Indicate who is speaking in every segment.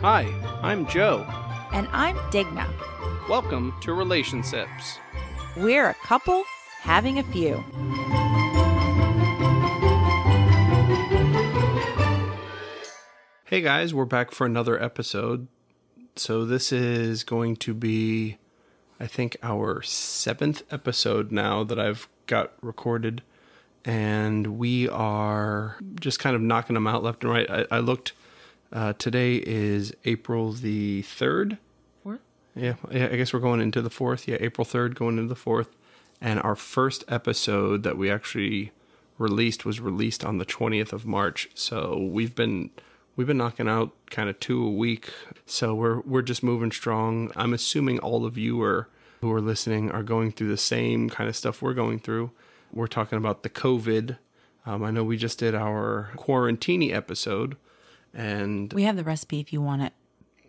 Speaker 1: Hi, I'm Joe.
Speaker 2: And I'm Digna.
Speaker 1: Welcome to Relationships.
Speaker 2: We're a couple having a few.
Speaker 1: Hey guys, we're back for another episode. So, this is going to be, I think, our seventh episode now that I've got recorded. And we are just kind of knocking them out left and right. I, I looked, uh, today is April the 3rd.
Speaker 2: Fourth?
Speaker 1: Yeah, yeah, I guess we're going into the fourth. Yeah, April 3rd, going into the fourth. And our first episode that we actually released was released on the 20th of March. So we've been we've been knocking out kind of two a week. So we're we're just moving strong. I'm assuming all of you are who are listening are going through the same kind of stuff we're going through. We're talking about the COVID. Um, I know we just did our quarantini episode, and
Speaker 2: We have the recipe if you want it.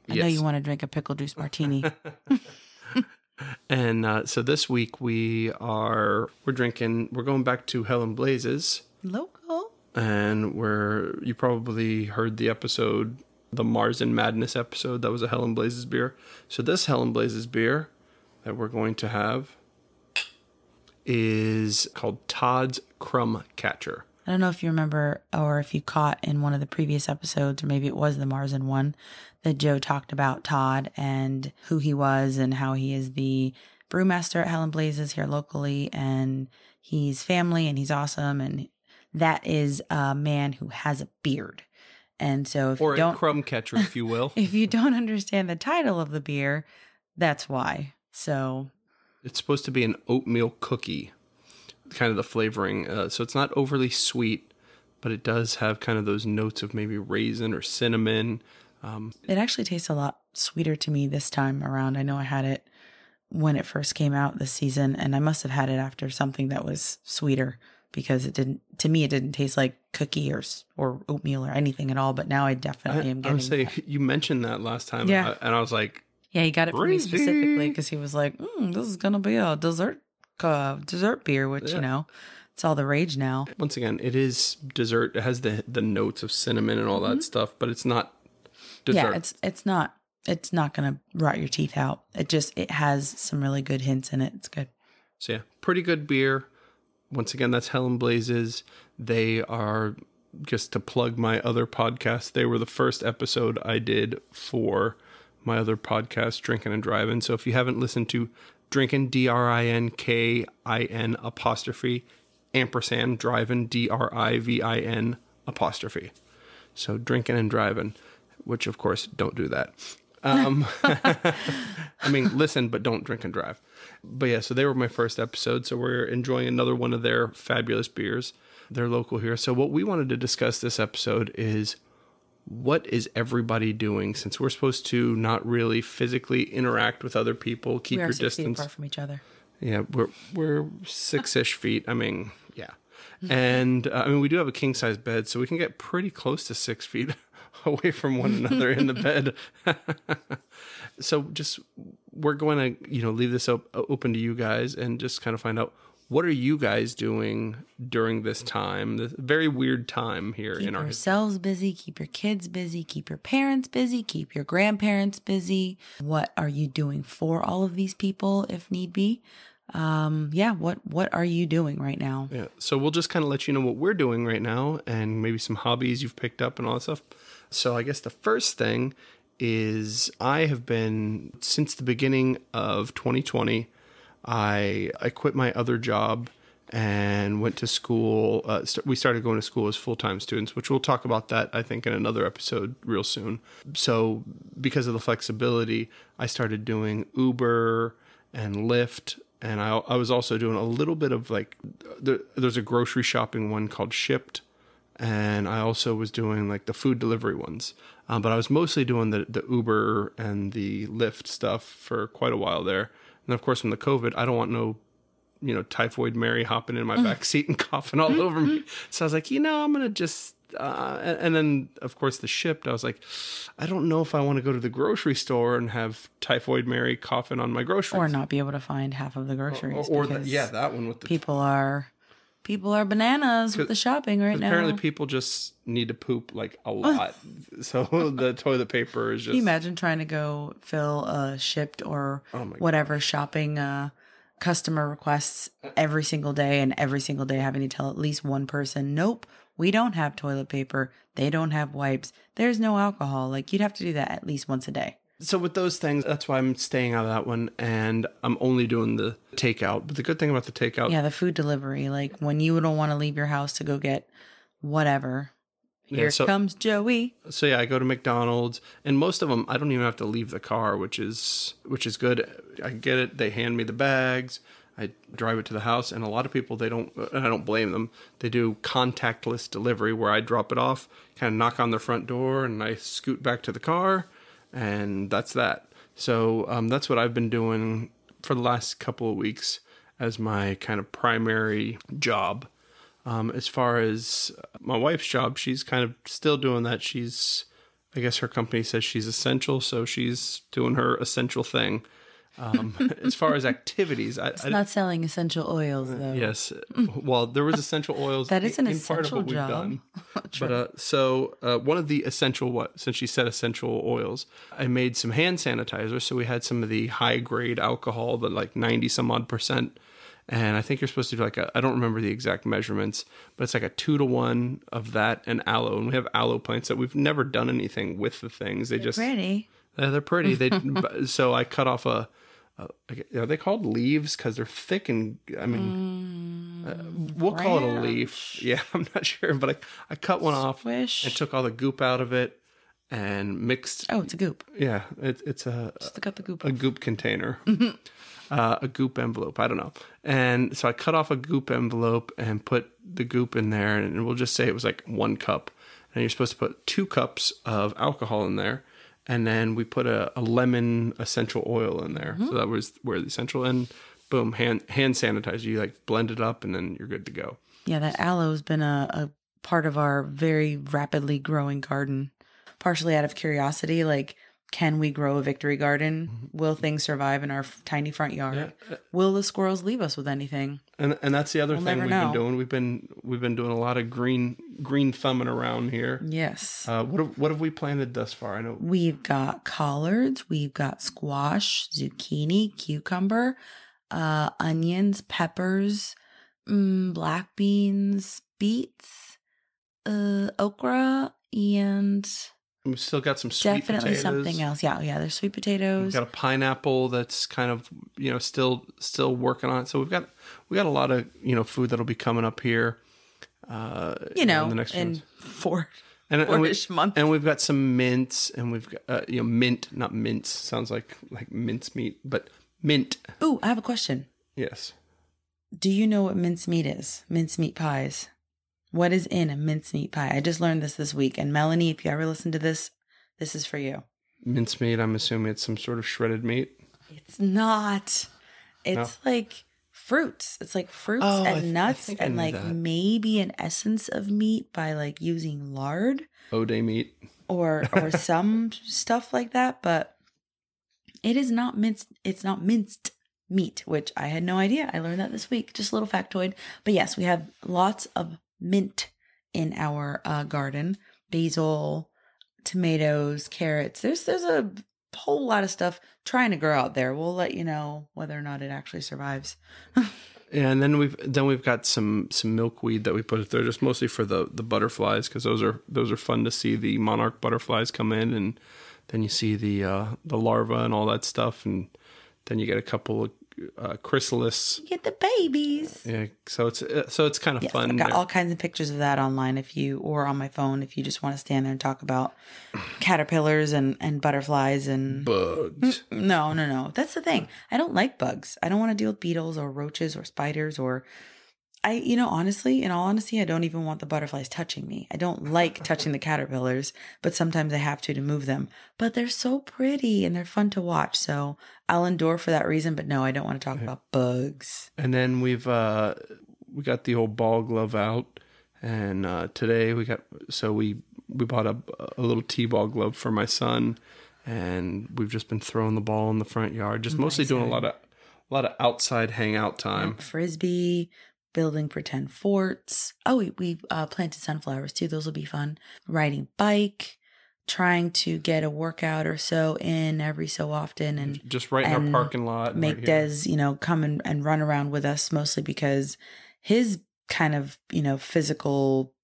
Speaker 2: I know you want to drink a pickle juice martini.
Speaker 1: And uh, so this week we are we're drinking we're going back to Hell 'n Blazes
Speaker 2: Local.
Speaker 1: and we're you probably heard the episode the Marzen Madness episode that was a Hell 'n Blazes beer. So this Hell 'n Blazes beer that we're going to have is called Todd's Crumb Catcher.
Speaker 2: I don't know if you remember or if you caught in one of the previous episodes, or maybe it was the Marzen one, that Joe talked about Todd and who he was and how he is the brewmaster at Hell 'n Blazes here locally and he's family and he's awesome. And that is a man who has a beard. And so if
Speaker 1: Or
Speaker 2: you
Speaker 1: a
Speaker 2: don't
Speaker 1: crumb catcher, if you will.
Speaker 2: if you don't understand the title of the beer, that's why. So
Speaker 1: It's supposed to be an oatmeal cookie, kind of the flavoring. Uh, so it's not overly sweet, but it does have kind of those notes of maybe raisin or cinnamon. Um,
Speaker 2: it actually tastes a lot sweeter to me this time around. I know I had it when it first came out this season, and I must have had it after something that was sweeter because it didn't. To me, it didn't taste like cookie or or oatmeal or anything at all. But now I
Speaker 1: I,
Speaker 2: definitely am getting.
Speaker 1: I would say
Speaker 2: that.
Speaker 1: you mentioned that last time,
Speaker 2: Yeah.
Speaker 1: uh, and I was like,
Speaker 2: yeah, he got it for me specifically because he was like, mm, "This is gonna be a dessert uh, dessert beer," which
Speaker 1: Yeah.
Speaker 2: you know, it's all the rage now.
Speaker 1: once again, it is dessert. It has the the notes of cinnamon and all that stuff, but it's not dessert.
Speaker 2: Mm-hmm. Yeah, it's it's not it's not gonna rot your teeth out. It just it has some really good hints in it. It's good.
Speaker 1: So yeah, pretty good beer. Once again, that's Hell 'n Blazes. They are just to plug my other podcast. They were the first episode I did for my other podcast, Drinking and Driving. So if you haven't listened to Drinking, D R I N K I N apostrophe ampersand driving, D R I V I N apostrophe. So drinking and driving, which of course don't do that. Um, I mean, listen, but don't drink and drive. But yeah, so they were my first episode. So we're enjoying another one of their fabulous beers. They're local here. So what we wanted to discuss this episode is what is everybody doing since we're supposed to not really physically interact with other people, keep your distance.
Speaker 2: apart from each other.
Speaker 1: Yeah, we're we're six ish feet. I mean, yeah, and uh, I mean we do have a king size bed, so we can get pretty close to six feet away from one another in the bed. so just we're going to you know leave this op- open to you guys and just kind of find out what are you guys doing during this time, this very weird time here
Speaker 2: Keep
Speaker 1: in our
Speaker 2: yourselves busy, keep your kids busy, keep your parents busy, keep your grandparents busy. What are you doing for all of these people if need be? Um, yeah, what what are you doing right now?
Speaker 1: Yeah. So we'll just kind of let you know what we're doing right now and maybe some hobbies you've picked up and all that stuff. So I guess the first thing is I have been since the beginning of 2020. I I quit my other job and went to school. Uh, st- we started going to school as full time students, which we'll talk about that I think in another episode real soon. So because of the flexibility, I started doing Uber and Lyft, and I I was also doing a little bit of like there, there's a grocery shopping one called Shipt, and I also was doing like the food delivery ones. Um, but I was mostly doing the the Uber and the Lyft stuff for quite a while there. And of course, from the COVID, I don't want no you know, typhoid Mary hopping in my back seat and coughing all over me. So I was like, you know, I'm gonna just. Uh, and, and then, of course, the Shipt. I was like, I don't know if I want to go to the grocery store and have typhoid Mary coughing on my groceries,
Speaker 2: Or not be able to find half of the groceries.
Speaker 1: or, or the,
Speaker 2: because
Speaker 1: yeah, that one with the
Speaker 2: people are People are bananas with the shopping right now.
Speaker 1: Apparently, people just need to poop like a lot, so the toilet paper is just.
Speaker 2: Can you imagine trying to go fill a Shipt or
Speaker 1: Oh
Speaker 2: whatever shopping uh, customer requests every single day and every single day having to tell at least one person, nope, we don't have toilet paper. They don't have wipes. There's no alcohol. Like you'd have to do that at least once a day.
Speaker 1: So with those things, that's why I'm staying out of that one, and I'm only doing the takeout. But the good thing about the takeout,
Speaker 2: Yeah, the food delivery. Like when you don't want to leave your house to go get whatever.
Speaker 1: Yeah,
Speaker 2: Here
Speaker 1: so-
Speaker 2: comes Joey.
Speaker 1: so yeah, I go to McDonald's, and most of them I don't even have to leave the car, which is which is good. I get it. They hand me the bags. I drive it to the house, and a lot of people they don't. And I don't blame them. They do contactless delivery where I drop it off, kind of knock on their front door, and I scoot back to the car, and that's that. So um, that's what I've been doing for the last couple of weeks as my kind of primary job. Um, as far as my wife's job, she's kind of still doing that. She's, I guess her company says she's essential, so she's doing her essential thing. Um, as far as activities, I, I
Speaker 2: Not selling essential oils though.
Speaker 1: yes, well, there was essential oils.
Speaker 2: That is an
Speaker 1: in part of
Speaker 2: essential job.
Speaker 1: But uh, so uh, one of the essential what since she said essential oils, I made some hand sanitizer. So we had some of the high grade alcohol, the like ninety some odd percent, and I think you're supposed to do like a I don't remember the exact measurements, but it's like a two to one of that and aloe. And we have aloe plants that we've never done anything with the things. They just
Speaker 2: Pretty.
Speaker 1: yeah, they're pretty. They so I cut off a. a are they called leaves? Because they're thick and I mean, uh, we'll call it a leaf. Yeah, I'm not sure, but I, I cut one off
Speaker 2: Swish.
Speaker 1: and took all the goop out of it and mixed.
Speaker 2: Oh, it's a goop.
Speaker 1: Yeah, it, it's a
Speaker 2: Just cut the goop
Speaker 1: a
Speaker 2: off.
Speaker 1: goop container, uh, a goop envelope. I don't know. And so I cut off a goop envelope and put the goop in there, and we'll just say it was like one cup. And you're supposed to put two cups of alcohol in there, and then we put a, a lemon essential oil in there. So that was where the essential and boom, hand hand sanitizer. You like blend it up, and then you're good to go.
Speaker 2: Yeah, that aloe's been a, a part of our very rapidly growing garden. Partially out of curiosity, like, can we grow a victory garden? Will things survive in our f- tiny front yard? Will the squirrels leave us with anything?
Speaker 1: And and that's the other
Speaker 2: We'll
Speaker 1: thing we've
Speaker 2: know.
Speaker 1: been doing. We've been we've been doing a lot of green green thumbing around here.
Speaker 2: Yes.
Speaker 1: Uh, what have, what have we planted thus far? I know
Speaker 2: We've got collards, we've got squash, zucchini, cucumber, uh, onions, peppers, mm, black beans, beets, uh, okra, and
Speaker 1: we've still got some sweet
Speaker 2: definitely
Speaker 1: potatoes.
Speaker 2: something else. Yeah, yeah. There's sweet potatoes.
Speaker 1: We've got a pineapple that's kind of you know still still working on it. So we've got we got a lot of you know food that'll be coming up here. Uh,
Speaker 2: you know,
Speaker 1: in the next
Speaker 2: in four
Speaker 1: and, and, we,
Speaker 2: months.
Speaker 1: and we've got some mints and we've got uh, you know mint not mince sounds like like mince meat but mint
Speaker 2: Ooh, I have a question.
Speaker 1: yes
Speaker 2: Do you know what mince meat is? Mince meat pies. What is in a mincemeat pie? I just learned this this week. And Melanie, if you ever listen to this, this is for you.
Speaker 1: Mincemeat. I'm assuming it's some sort of shredded meat.
Speaker 2: It's not. It's like fruits. It's like fruits
Speaker 1: Oh, I th-
Speaker 2: and nuts and like
Speaker 1: that.
Speaker 2: maybe an essence of meat by like using lard
Speaker 1: Ode meat.
Speaker 2: or or some stuff like that. But it is not minced. It's not minced meat, which I had no idea. I learned that this week. Just a little factoid. But yes, we have lots of mint in our uh, garden. Basil, tomatoes, carrots. There's there's a whole lot of stuff trying to grow out there. We'll let you know whether or not it actually survives.
Speaker 1: And then we've then we've got some some milkweed that we put there just mostly for the the butterflies because those are those are fun to see the monarch butterflies come in and then you see the uh, the larva and all that stuff and then you get a couple of uh, chrysalis.
Speaker 2: Get the babies.
Speaker 1: Yeah, so it's uh, so it's kind of
Speaker 2: Yes,
Speaker 1: fun.
Speaker 2: I've got
Speaker 1: there.
Speaker 2: all kinds of pictures of that online if you or on my phone if you just want to stand there and talk about caterpillars and and butterflies and
Speaker 1: bugs.
Speaker 2: no no no that's the thing I don't like bugs I don't want to deal with beetles or roaches or spiders or I you know honestly in all honesty I don't even want the butterflies touching me. I don't like touching the caterpillars but sometimes I have to to move them. But they're so pretty and they're fun to watch so I'll endure for that reason but no I don't want to talk about bugs.
Speaker 1: And then we've uh we got the old ball glove out and uh today we got so we we bought a a little t-ball glove for my son and we've just been throwing the ball in the front yard just mostly doing a lot of a lot of outside hangout time.
Speaker 2: frisbee, building pretend forts. Oh, we, we uh, planted sunflowers too. Those will be fun. Riding bike, trying to get a workout or so in every so often, and
Speaker 1: just right in our parking lot.
Speaker 2: make
Speaker 1: right.
Speaker 2: Des, you know, come and, and run around with us mostly because his kind of, you know, physical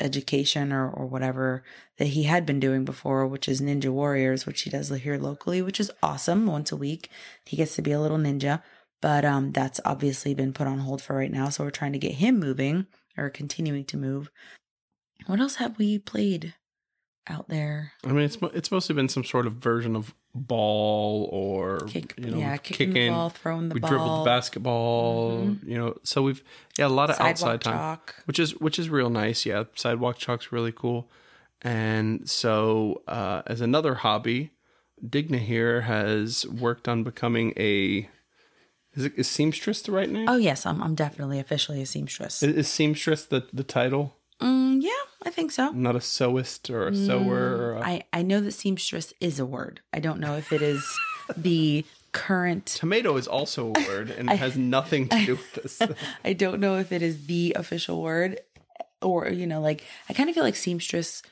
Speaker 2: education or, or whatever that he had been doing before, which is Ninja Warriors, which he does here locally, which is awesome. Once a week, he gets to be a little ninja. But um, that's obviously been put on hold for right now. So we're trying to get him moving or continuing to move. What else have we played out there?
Speaker 1: I mean, it's it's mostly been some sort of version of ball or
Speaker 2: Kick,
Speaker 1: you know
Speaker 2: yeah, kicking, the ball, throwing the
Speaker 1: we
Speaker 2: ball,
Speaker 1: dribbled the basketball.
Speaker 2: Mhm.
Speaker 1: You know, so we've yeah a lot of
Speaker 2: sidewalk
Speaker 1: outside time,
Speaker 2: chalk.
Speaker 1: which is which is real nice. Yeah, sidewalk chalk's really cool. And so, uh, as another hobby, Digna here has worked on becoming a is it is seamstress the right name?
Speaker 2: Oh yes, I'm I'm definitely officially a seamstress.
Speaker 1: Is, is seamstress the the title?
Speaker 2: Mm, yeah, I think so.
Speaker 1: Not a sewist or a sewer or a,
Speaker 2: I I know that seamstress is a word. I don't know if it is the current.
Speaker 1: tomato is also a word and it has nothing to do with this.
Speaker 2: I don't know if it is the official word, or you know, like I kind of feel like seamstress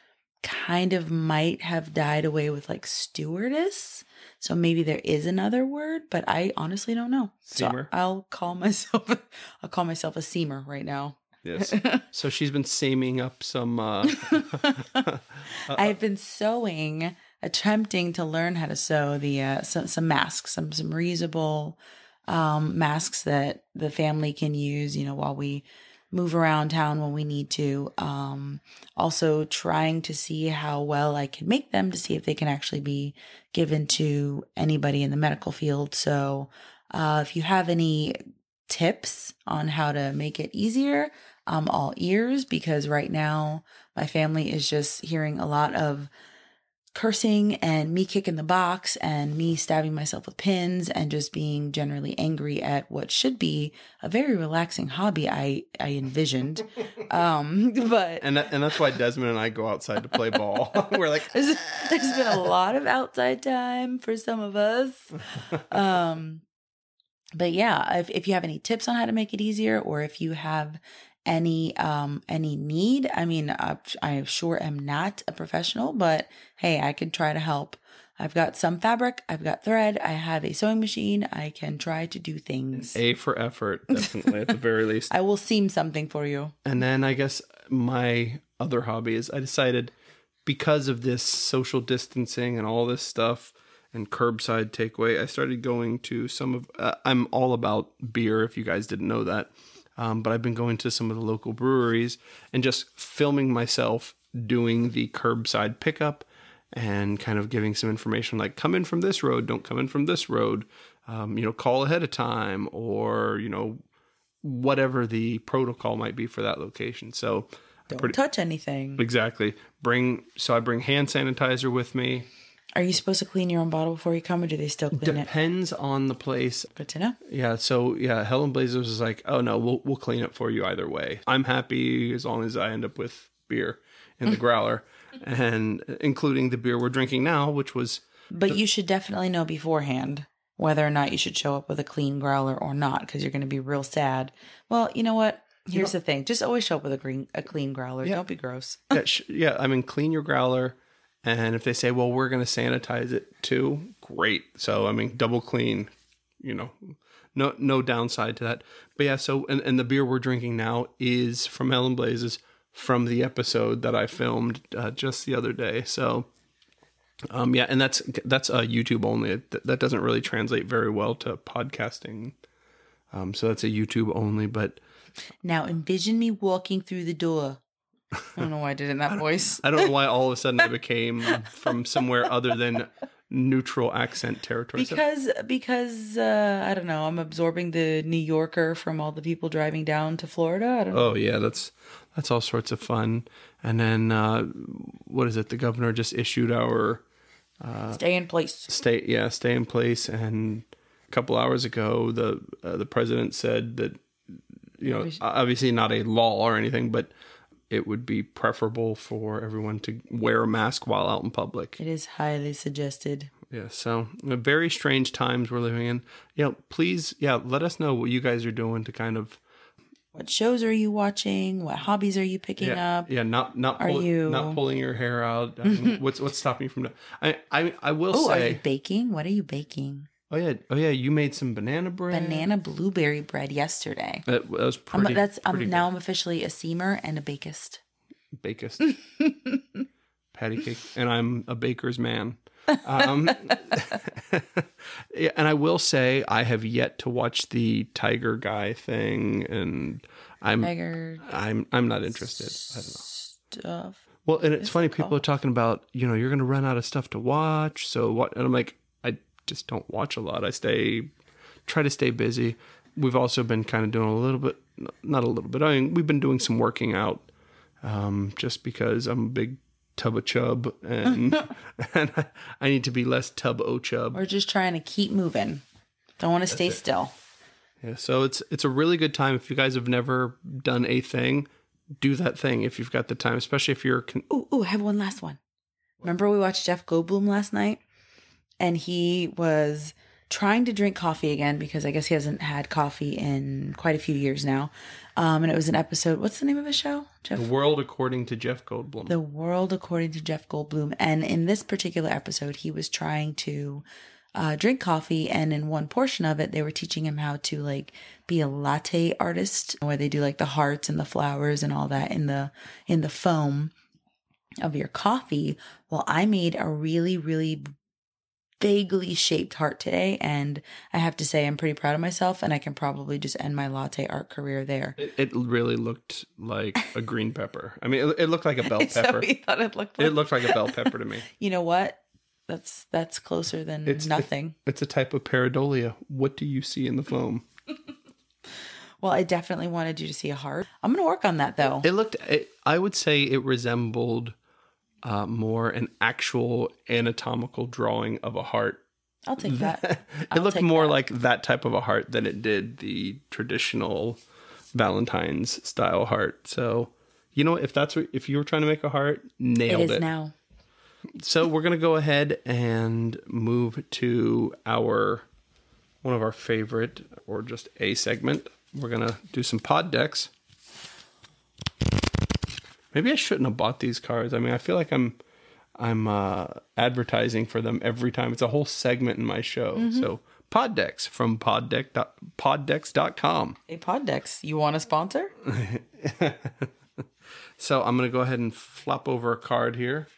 Speaker 2: kind of might have died away with like stewardess. So maybe there is another word, but I honestly don't know. So I'll call myself. I'll call myself a seamer right now.
Speaker 1: Yes. So she's been seaming up some. Uh,
Speaker 2: I've been sewing, attempting to learn how to sew the uh, some, some masks, some some reusable um, masks that the family can use. You know, while we move around town when we need to. Um, also, trying to see how well I can make them to see if they can actually be given to anybody in the medical field. So, uh, if you have any tips on how to make it easier, I'm all ears because right now my family is just hearing a lot of cursing and me kicking the box and me stabbing myself with pins and just being generally angry at what should be a very relaxing hobby I I envisioned. Um but
Speaker 1: and that, and that's why Desmond and I go outside to play ball. We're like,
Speaker 2: there's, there's been a lot of outside time for some of us. Um, but yeah, if, if you have any tips on how to make it easier, or if you have any um any need, I mean, I, I sure am not a professional, but hey, I can try to help. I've got some fabric, I've got thread, I have a sewing machine. I can try to do things.
Speaker 1: A for effort, definitely at the very least.
Speaker 2: I will seam something for you.
Speaker 1: And then I guess my other hobby is I decided because of this social distancing and all this stuff and curbside takeaway, I started going to some of. Uh, I'm all about beer. If you guys didn't know that, um, but I've been going to some of the local breweries and just filming myself doing the curbside pickup and kind of giving some information like come in from this road, don't come in from this road. Um, you know, call ahead of time, or you know, whatever the protocol might be for that location. So
Speaker 2: Don't
Speaker 1: Pretty-
Speaker 2: touch anything.
Speaker 1: exactly bring so I bring hand sanitizer with me.
Speaker 2: Are you supposed to clean your own bottle before you come, or do they still clean it?
Speaker 1: Depends on the place.
Speaker 2: Good to know.
Speaker 1: Yeah, so yeah, Helen Blazers is like, oh no, we'll we'll clean it for you either way. I'm happy as long as I end up with beer in the growler, and including the beer we're drinking now, which was
Speaker 2: But you should definitely know beforehand whether or not you should show up with a clean growler or not, because you're going to be real sad. Well, you know what? Here's the thing: just always show up with a green, a clean growler. Don't be gross.
Speaker 1: yeah, sh- yeah, I mean, clean your growler. And if they say, well, we're going to sanitize it too, great. So, I mean, double clean, you know, no no downside to that. But yeah, so, and, and the beer we're drinking now is from Hell 'n Blazes from the episode that I filmed uh, just the other day. So, um, yeah, and that's that's uh, YouTube only. That, that doesn't really translate very well to podcasting. Um, so that's a YouTube only, but
Speaker 2: Now envision me walking through the door. I don't know why I did it in that voice.
Speaker 1: I don't know why all of a sudden I became from somewhere other than neutral accent territory.
Speaker 2: Because because uh, I don't know, I'm absorbing the New Yorker from all the people driving down to Florida. I don't know.
Speaker 1: oh yeah, that's that's all sorts of fun. And then uh, what is it? The governor just issued our
Speaker 2: Stay in place.
Speaker 1: stay yeah stay in place, and a couple hours ago the uh, the president said that you know obviously not a law or anything, but it would be preferable for everyone to wear a mask while out in public.
Speaker 2: It is highly suggested.
Speaker 1: Yeah, so very strange times we're living in. You know, please, yeah, let us know what you guys are doing to kind of
Speaker 2: What shows are you watching? What hobbies are you picking
Speaker 1: yeah,
Speaker 2: up?
Speaker 1: Yeah, not not
Speaker 2: Are
Speaker 1: pull,
Speaker 2: you-
Speaker 1: not pulling your hair out. I mean, what's what's stopping you from? I I I will say
Speaker 2: Oh, are you baking? What are you baking?
Speaker 1: Oh yeah, oh yeah. You made some banana bread.
Speaker 2: Banana blueberry bread yesterday.
Speaker 1: That, that was
Speaker 2: I'm,
Speaker 1: pretty.
Speaker 2: that's I'm
Speaker 1: pretty
Speaker 2: now. I'm officially a seamer and a bakist.
Speaker 1: bakist, patty cake, and I'm a baker's man. Um, and I will say I have yet to watch the Tiger Guy thing, and I'm
Speaker 2: Tiger
Speaker 1: I'm I'm not interested. I don't know.
Speaker 2: stuff.
Speaker 1: Well, and it's
Speaker 2: It's
Speaker 1: funny. People are talking about you know you're going to run out of stuff to watch. So what? And I'm like, just don't watch a lot. I stay try to stay busy. We've also been kind of doing a little bit, not a little bit. I mean, we've been doing some working out, um, just because I'm a big tub of chub, and and I, I need to be less tub o chub.
Speaker 2: We're just trying to keep moving. Don't want to stay still.
Speaker 1: Yeah, so it's it's a really good time if you guys have never done a thing, do that thing if you've got the time, especially if you're con-
Speaker 2: Ooh, ooh, I have one last one. Remember we watched Jeff Goldblum last night? And he was trying to drink coffee again because I guess he hasn't had coffee in quite a few years now. Um, and it was an episode. What's the name of the show? Jeff
Speaker 1: the world according to Jeff Goldblum.
Speaker 2: The World According to Jeff Goldblum. And in this particular episode, he was trying to uh, drink coffee. And in one portion of it, they were teaching him how to like be a latte artist, where they do like the hearts and the flowers and all that in the in the foam of your coffee. Well, I made a really, really vaguely shaped heart today and i have to say i'm pretty proud of myself and i can probably just end my latte art career there
Speaker 1: It, it really looked like a green pepper. I mean, it, it looked like a bell pepper.
Speaker 2: what thought it looked like
Speaker 1: It looked like a bell pepper to me.
Speaker 2: You know what? That's that's closer than
Speaker 1: It's
Speaker 2: nothing.
Speaker 1: It's a type of pareidolia. What do you see in the foam?
Speaker 2: well, I definitely wanted you to see a heart. I'm gonna work on that though.
Speaker 1: It looked. It, I would say it resembled uh, more an actual anatomical drawing of a heart.
Speaker 2: I'll take that.
Speaker 1: it looked more
Speaker 2: that.
Speaker 1: like that type of a heart than it did the traditional Valentine's style heart. So, you know, if that's what, if you were trying to make a heart, nailed
Speaker 2: is
Speaker 1: it.
Speaker 2: now.
Speaker 1: So we're gonna go ahead and move to our one of our favorite, or just a segment. We're gonna do some pod decks. Maybe I shouldn't have bought these cards. I mean, I feel like I'm I'm uh, advertising for them every time. It's a whole segment in my show. So pod decks from poddeck dot- poddex.com.
Speaker 2: Hey Poddex, you want a sponsor?
Speaker 1: So I'm going to go ahead and flop over a card here.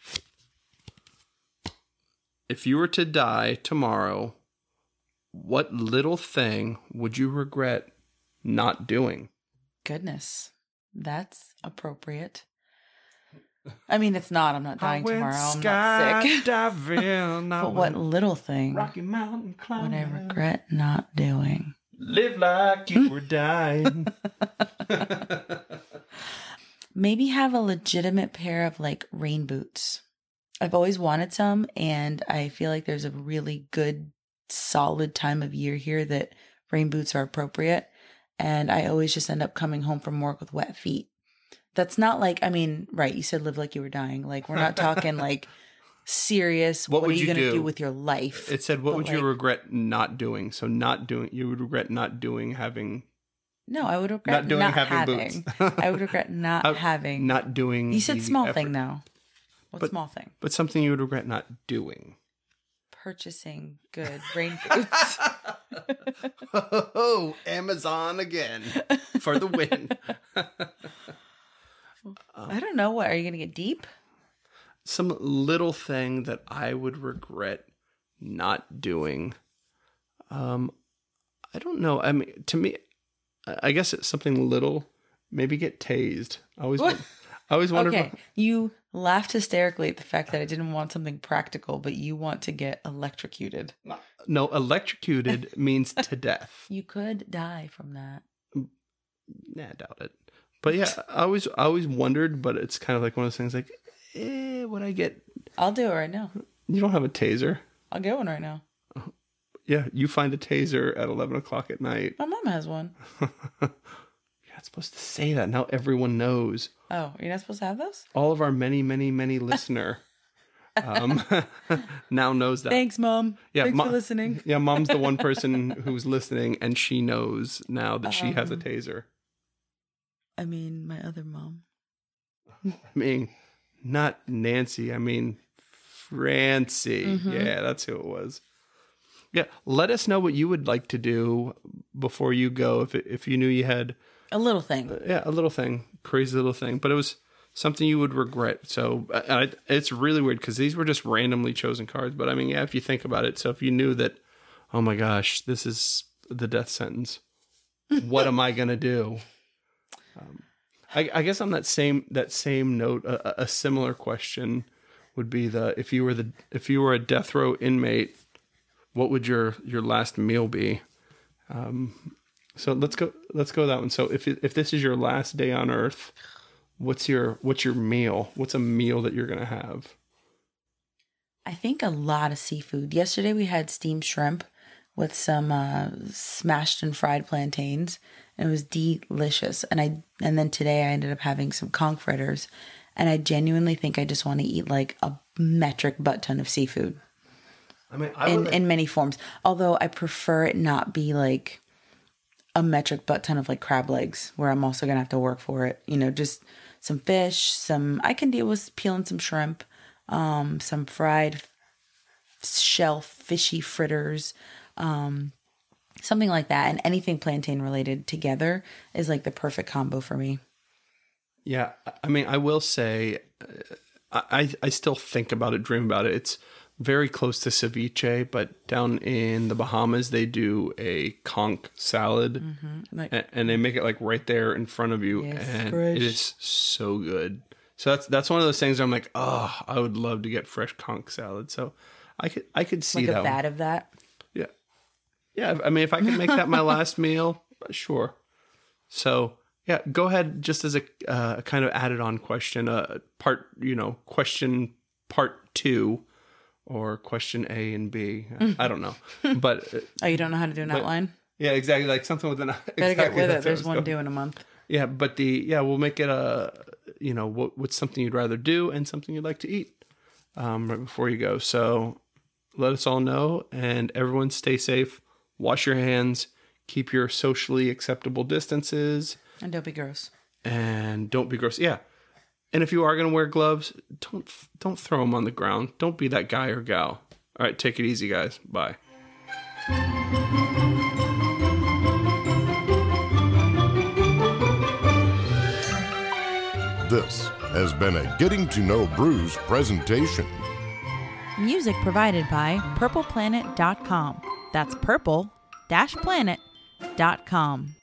Speaker 1: If you were to die tomorrow, what little thing would you regret not doing?
Speaker 2: Goodness, that's appropriate. I mean, it's not. I'm not dying tomorrow. I'm not sick.
Speaker 1: Skydiving, I
Speaker 2: But what little thing
Speaker 1: Rocky Mountain
Speaker 2: would
Speaker 1: climbing.
Speaker 2: I regret not doing?
Speaker 1: Live like you were dying.
Speaker 2: Maybe have a legitimate pair of like rain boots. I've always wanted some, and I feel like there's a really good, solid time of year here that rain boots are appropriate. And I always just end up coming home from work with wet feet. That's not like, I mean, right, you said live like you were dying. Like, we're not talking like serious.
Speaker 1: What
Speaker 2: What, are you,
Speaker 1: you
Speaker 2: going to
Speaker 1: do?
Speaker 2: with your life?
Speaker 1: it said, "What
Speaker 2: But,
Speaker 1: would you regret not doing?" So not doing. You would regret not doing having
Speaker 2: no, I would regret
Speaker 1: not doing
Speaker 2: not
Speaker 1: having
Speaker 2: having.
Speaker 1: boots.
Speaker 2: I would regret not
Speaker 1: Uh,
Speaker 2: having.
Speaker 1: not doing.
Speaker 2: you said small
Speaker 1: effort.
Speaker 2: thing though. What
Speaker 1: But-
Speaker 2: small thing?
Speaker 1: but something you would regret not doing.
Speaker 2: Purchasing good rain boots.
Speaker 1: Oh, Amazon again for the win.
Speaker 2: I don't know. What are you going to get deep?
Speaker 1: Some little thing that I would regret not doing. Um, I don't know. I mean, to me, I guess it's something little. Maybe get tased. I always, won- I always wondered.
Speaker 2: Okay, you laughed hysterically at the fact that I didn't want something practical, but you want to get electrocuted.
Speaker 1: No, electrocuted means to death.
Speaker 2: You could die from that.
Speaker 1: Nah, I doubt it. But yeah, I always, I always wondered. But it's kind of like one of those things. Like, eh, would I get?
Speaker 2: I'll do it right now.
Speaker 1: You don't have a taser.
Speaker 2: I'll get one right now.
Speaker 1: Yeah, you find a taser at eleven o'clock at night.
Speaker 2: My mom has one.
Speaker 1: You're not supposed to say that. Now everyone knows.
Speaker 2: Oh, you're not supposed to have those?
Speaker 1: All of our many, many, many listener um, now knows that.
Speaker 2: Thanks, mom.
Speaker 1: Yeah,
Speaker 2: Thanks
Speaker 1: Mo-
Speaker 2: for listening.
Speaker 1: Yeah, mom's the one person who's listening, and she knows now that she has a taser.
Speaker 2: I mean, my other mom.
Speaker 1: I mean, not Nancy. I mean, Francie.
Speaker 2: Mhm.
Speaker 1: Yeah, that's who it was. Yeah, let us know what you would like to do before you go. If if you knew you had,
Speaker 2: A little thing.
Speaker 1: yeah, a little thing, crazy little thing, but it was something you would regret. So I, I, it's really weird because these were just randomly chosen cards. But I mean, yeah, if you think about it, so if you knew that, oh my gosh, this is the death sentence, what am I gonna do? Um, I, I guess on that same that same note, a, a similar question would be the if you were the if you were a death row inmate, what would your your last meal be? Um, so let's go let's go that one. So if if this is your last day on Earth, what's your what's your meal? What's a meal that you're gonna have?
Speaker 2: I think a lot of seafood. Yesterday we had steamed shrimp with some uh, smashed and fried plantains. And it was delicious. And I and then today I ended up having some conch fritters. And I genuinely think I just want to eat like a metric butt ton of seafood
Speaker 1: I mean, I
Speaker 2: in, in many forms. Although I prefer it not be like a metric butt ton of like crab legs, where I'm also gonna have to work for it. You know, just some fish, some I can deal with peeling some shrimp, um, some fried shell fishy fritters, um, something like that, and anything plantain related together is like the perfect combo for me.
Speaker 1: Yeah, I mean, I will say, uh, I I still think about it, dream about it. It's very close to ceviche, but down in the Bahamas they do a conch salad,
Speaker 2: Like
Speaker 1: a- and they make it like right there in front of you,
Speaker 2: Yeah,
Speaker 1: and
Speaker 2: fresh.
Speaker 1: it is so good. So that's that's one of those things. Where I'm like, oh, I would love to get fresh conch salad. So I could I could see
Speaker 2: like
Speaker 1: that.
Speaker 2: a
Speaker 1: one.
Speaker 2: of that.
Speaker 1: Yeah. I mean, if I can make that my last meal, sure. So, yeah, go ahead. Just as a uh, kind of added on question, uh, part, you know, question part two or question A and B. I don't know. But uh,
Speaker 2: Oh, you don't know how to do an outline?
Speaker 1: yeah, exactly. Like something with an.
Speaker 2: Better
Speaker 1: exactly,
Speaker 2: get with it.
Speaker 1: that's what I
Speaker 2: There's one
Speaker 1: going-
Speaker 2: due in a month.
Speaker 1: Yeah, but the yeah, we'll make it a you know what what's something you'd rather do and something you'd like to eat um, right before you go. So let us all know, and everyone stay safe. Wash your hands. Keep your socially acceptable distances,
Speaker 2: And don't be gross.
Speaker 1: and don't be gross. Yeah, and if you are going to wear gloves, don't don't throw them on the ground. Don't be that guy or gal. All right, take it easy, guys. Bye.
Speaker 3: This has been a Getting to Know Brews presentation.
Speaker 4: Music provided by purpleplanet.com. That's purple-planet.com.